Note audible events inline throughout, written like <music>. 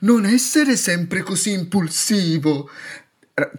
non essere sempre così impulsivo.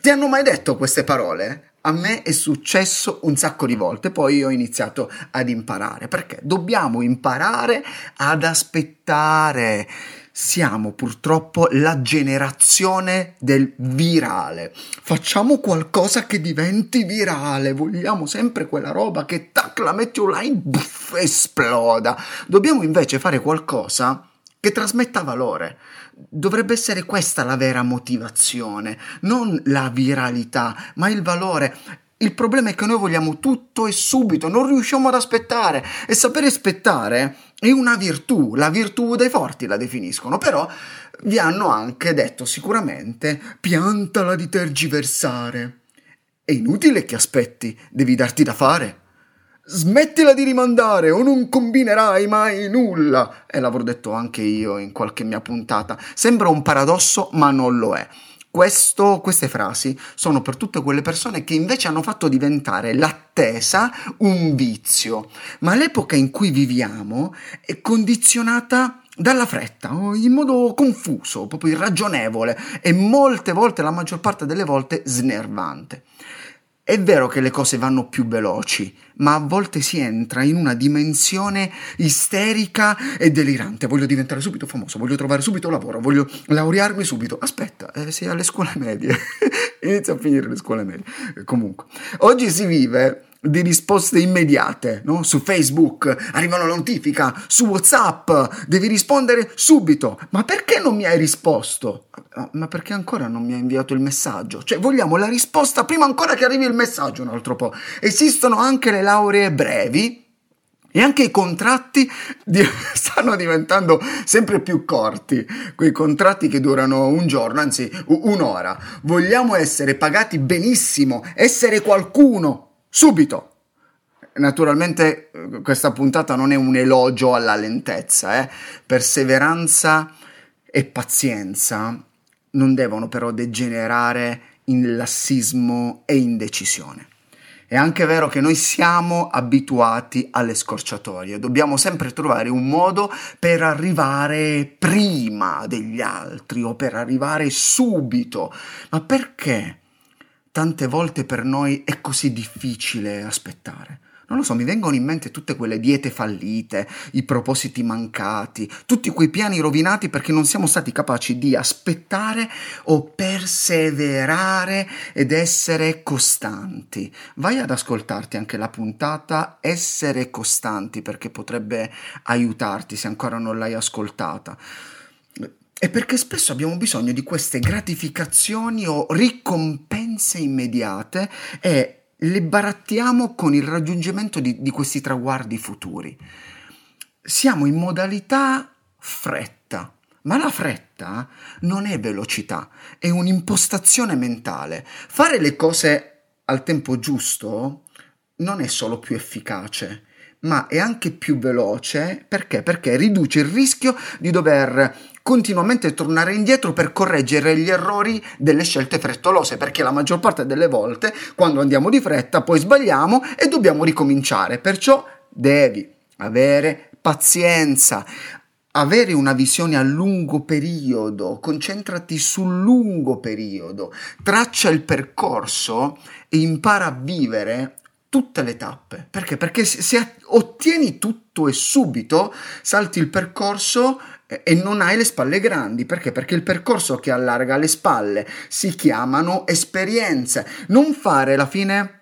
Ti hanno mai detto queste parole? A me è successo un sacco di volte, poi ho iniziato ad imparare, perché dobbiamo imparare ad aspettare. Siamo purtroppo la generazione del virale. Facciamo qualcosa che diventi virale. Vogliamo sempre quella roba che tac, la metti online, buff, esploda. Dobbiamo invece fare qualcosa che trasmetta valore. Dovrebbe essere questa la vera motivazione, non la viralità, ma il valore. Il problema è che noi vogliamo tutto e subito, non riusciamo ad aspettare e sapere aspettare è una virtù, la virtù dei forti la definiscono, però vi hanno anche detto sicuramente piantala di tergiversare. È inutile che aspetti, devi darti da fare. Smettila di rimandare o non combinerai mai nulla. E l'avrò detto anche io in qualche mia puntata. Sembra un paradosso, ma non lo è. Questo, queste frasi sono per tutte quelle persone che invece hanno fatto diventare l'attesa un vizio. Ma l'epoca in cui viviamo è condizionata dalla fretta, in modo confuso, proprio irragionevole e molte volte, la maggior parte delle volte, snervante. È vero che le cose vanno più veloci, ma a volte si entra in una dimensione isterica e delirante. Voglio diventare subito famoso, voglio trovare subito lavoro, voglio laurearmi subito. Aspetta, eh, sei alle scuole medie. <laughs> Inizia a finire le scuole medie. Comunque, oggi si vive di risposte immediate, no? Su Facebook arriva una notifica, su WhatsApp devi rispondere subito. Ma perché non mi hai risposto? Ah, ma perché ancora non mi hai inviato il messaggio? Cioè, vogliamo la risposta prima ancora che arrivi il messaggio un altro po'. Esistono anche le lauree brevi, e anche i contratti di- <laughs> stanno diventando sempre più corti, quei contratti che durano un giorno, anzi un'ora. Vogliamo essere pagati benissimo, essere qualcuno, subito. Naturalmente eh, questa puntata non è un elogio alla lentezza, eh? perseveranza e pazienza non devono però degenerare in lassismo e indecisione. È anche vero che noi siamo abituati alle scorciatoie, dobbiamo sempre trovare un modo per arrivare prima degli altri o per arrivare subito. Ma perché? Tante volte per noi è così difficile aspettare. Non lo so, mi vengono in mente tutte quelle diete fallite, i propositi mancati, tutti quei piani rovinati perché non siamo stati capaci di aspettare o perseverare ed essere costanti. Vai ad ascoltarti anche la puntata Essere costanti perché potrebbe aiutarti se ancora non l'hai ascoltata. E perché spesso abbiamo bisogno di queste gratificazioni o ricompense immediate e le barattiamo con il raggiungimento di, di questi traguardi futuri. Siamo in modalità fretta, ma la fretta non è velocità, è un'impostazione mentale. Fare le cose al tempo giusto non è solo più efficace, ma è anche più veloce perché? Perché riduce il rischio di dover continuamente tornare indietro per correggere gli errori delle scelte frettolose, perché la maggior parte delle volte quando andiamo di fretta poi sbagliamo e dobbiamo ricominciare. Perciò devi avere pazienza, avere una visione a lungo periodo, concentrati sul lungo periodo, traccia il percorso e impara a vivere tutte le tappe. Perché? Perché se ottieni tutto e subito, salti il percorso e non hai le spalle grandi. Perché? Perché il percorso che allarga le spalle si chiamano esperienze. Non fare la fine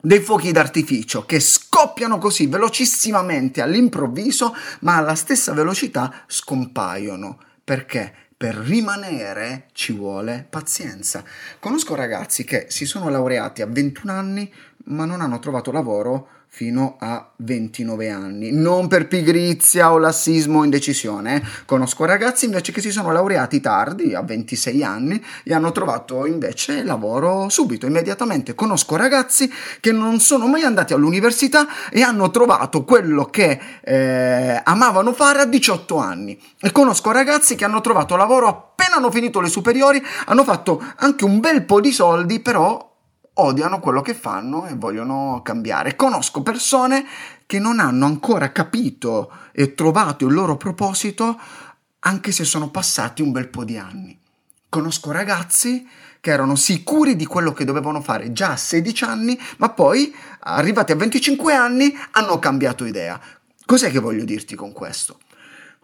dei fuochi d'artificio che scoppiano così velocissimamente all'improvviso, ma alla stessa velocità scompaiono. Perché? Per rimanere ci vuole pazienza. Conosco ragazzi che si sono laureati a 21 anni ma non hanno trovato lavoro fino a 29 anni, non per pigrizia o lassismo o indecisione. Eh. Conosco ragazzi invece che si sono laureati tardi, a 26 anni, e hanno trovato invece lavoro subito, immediatamente. Conosco ragazzi che non sono mai andati all'università e hanno trovato quello che eh, amavano fare a 18 anni. E conosco ragazzi che hanno trovato lavoro appena hanno finito le superiori, hanno fatto anche un bel po' di soldi, però odiano quello che fanno e vogliono cambiare. Conosco persone che non hanno ancora capito e trovato il loro proposito anche se sono passati un bel po' di anni. Conosco ragazzi che erano sicuri di quello che dovevano fare già a 16 anni, ma poi, arrivati a 25 anni, hanno cambiato idea. Cos'è che voglio dirti con questo?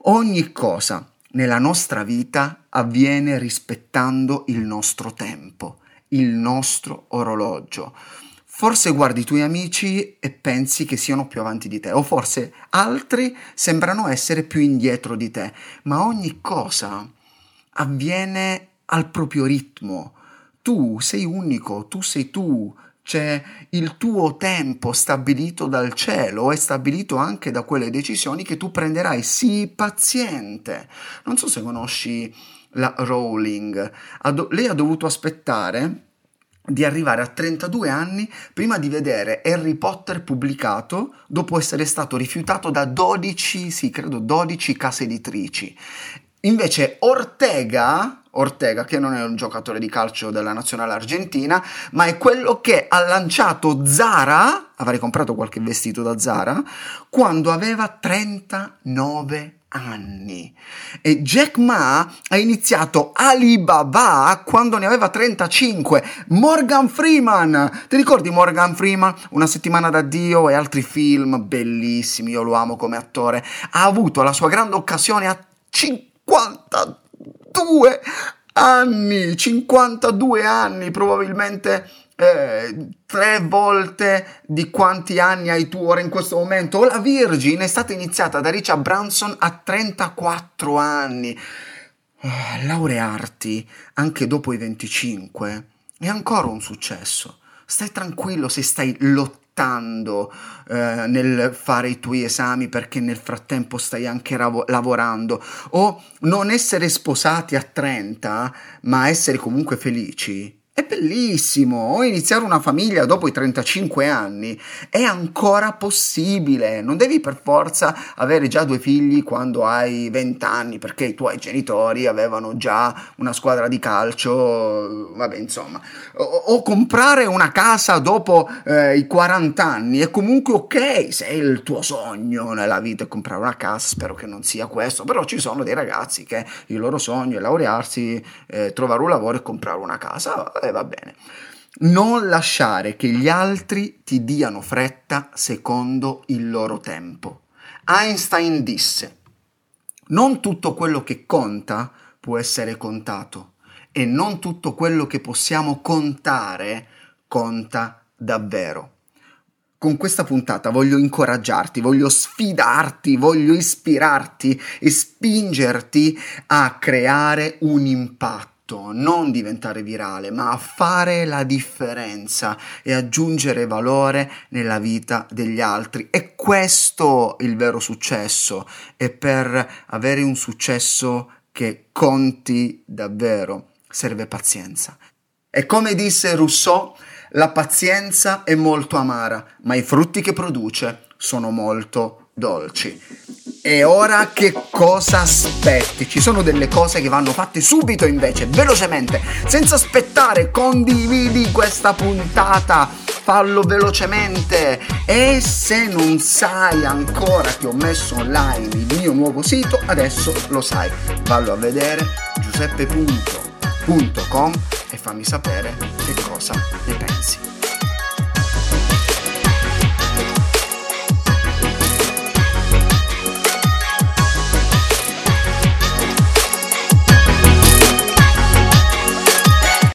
Ogni cosa nella nostra vita avviene rispettando il nostro tempo il nostro orologio. Forse guardi i tuoi amici e pensi che siano più avanti di te, o forse altri sembrano essere più indietro di te, ma ogni cosa avviene al proprio ritmo. Tu sei unico, tu sei tu, c'è il tuo tempo stabilito dal cielo e stabilito anche da quelle decisioni che tu prenderai. Sii paziente. Non so se conosci la Rowling. Do- lei ha dovuto aspettare di arrivare a 32 anni prima di vedere Harry Potter pubblicato dopo essere stato rifiutato da 12, sì, credo 12 case editrici. Invece Ortega, Ortega, che non è un giocatore di calcio della nazionale argentina, ma è quello che ha lanciato Zara, avrei comprato qualche vestito da Zara, quando aveva 39 anni. E Jack Ma ha iniziato Alibaba quando ne aveva 35. Morgan Freeman, ti ricordi Morgan Freeman? Una settimana da Dio e altri film bellissimi, io lo amo come attore. Ha avuto la sua grande occasione a 52 anni, 52 anni probabilmente eh, tre volte di quanti anni hai tu ora in questo momento. O la Virgin è stata iniziata da Richard Branson a 34 anni. Oh, laurearti anche dopo i 25 è ancora un successo. Stai tranquillo se stai lottando eh, nel fare i tuoi esami perché nel frattempo stai anche ravo- lavorando. O non essere sposati a 30 ma essere comunque felici è bellissimo, o iniziare una famiglia dopo i 35 anni è ancora possibile, non devi per forza avere già due figli quando hai 20 anni perché i tuoi genitori avevano già una squadra di calcio, vabbè insomma, o, o comprare una casa dopo eh, i 40 anni è comunque ok se è il tuo sogno nella vita è comprare una casa, spero che non sia questo, però ci sono dei ragazzi che il loro sogno è laurearsi, eh, trovare un lavoro e comprare una casa e va bene. Non lasciare che gli altri ti diano fretta secondo il loro tempo. Einstein disse, non tutto quello che conta può essere contato e non tutto quello che possiamo contare conta davvero. Con questa puntata voglio incoraggiarti, voglio sfidarti, voglio ispirarti e spingerti a creare un impatto non diventare virale, ma a fare la differenza e aggiungere valore nella vita degli altri. E questo il vero successo. E per avere un successo che conti davvero serve pazienza. E come disse Rousseau, la pazienza è molto amara, ma i frutti che produce sono molto dolci. E ora che cosa aspetti? Ci sono delle cose che vanno fatte subito invece, velocemente, senza aspettare, condividi questa puntata, fallo velocemente e se non sai ancora che ho messo online il mio nuovo sito, adesso lo sai, vallo a vedere giuseppe.com e fammi sapere che cosa ne pensi.